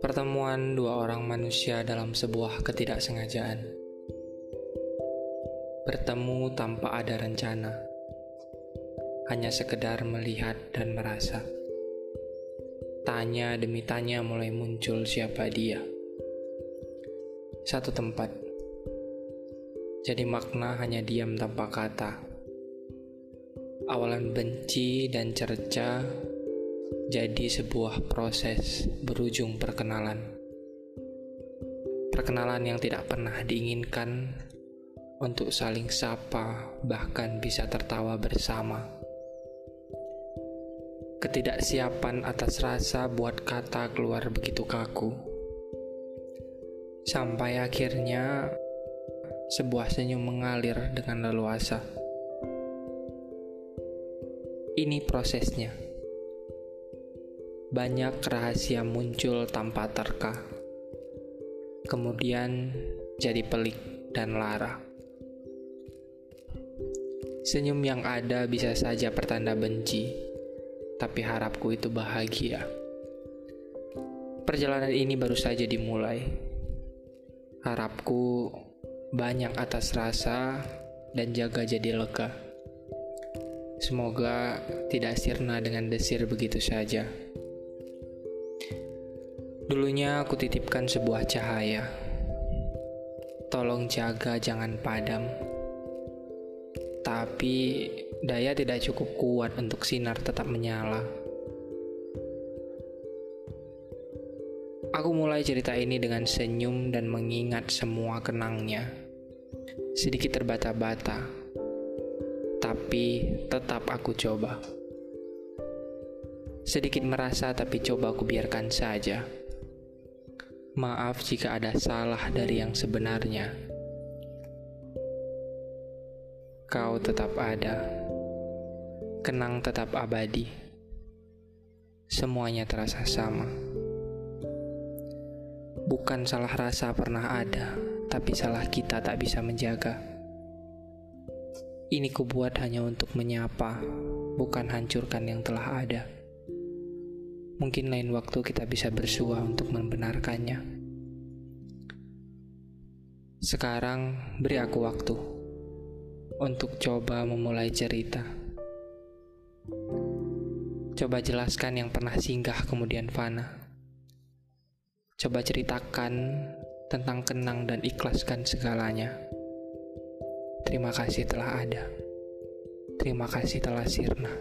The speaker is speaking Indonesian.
Pertemuan dua orang manusia dalam sebuah ketidaksengajaan. Bertemu tanpa ada rencana. Hanya sekedar melihat dan merasa. Tanya demi tanya mulai muncul siapa dia. Satu tempat. Jadi makna hanya diam tanpa kata. Awalan benci dan cerca jadi sebuah proses berujung perkenalan. Perkenalan yang tidak pernah diinginkan untuk saling sapa, bahkan bisa tertawa bersama. Ketidaksiapan atas rasa buat kata keluar begitu kaku. Sampai akhirnya sebuah senyum mengalir dengan leluasa. Ini prosesnya banyak rahasia muncul tanpa terka. Kemudian jadi pelik dan lara. Senyum yang ada bisa saja pertanda benci, tapi harapku itu bahagia. Perjalanan ini baru saja dimulai. Harapku banyak atas rasa dan jaga jadi lega. Semoga tidak sirna dengan desir begitu saja. Dulunya aku titipkan sebuah cahaya. Tolong jaga jangan padam. Tapi daya tidak cukup kuat untuk sinar tetap menyala. Aku mulai cerita ini dengan senyum dan mengingat semua kenangnya. Sedikit terbata-bata, tapi tetap aku coba. Sedikit merasa, tapi coba aku biarkan saja. Maaf jika ada salah dari yang sebenarnya. Kau tetap ada, kenang tetap abadi. Semuanya terasa sama. Bukan salah rasa pernah ada, tapi salah kita tak bisa menjaga. Ini kubuat hanya untuk menyapa, bukan hancurkan yang telah ada. Mungkin lain waktu kita bisa bersua untuk membenarkannya. Sekarang beri aku waktu untuk coba memulai cerita. Coba jelaskan yang pernah singgah kemudian fana. Coba ceritakan tentang kenang dan ikhlaskan segalanya. Terima kasih telah ada. Terima kasih telah sirna.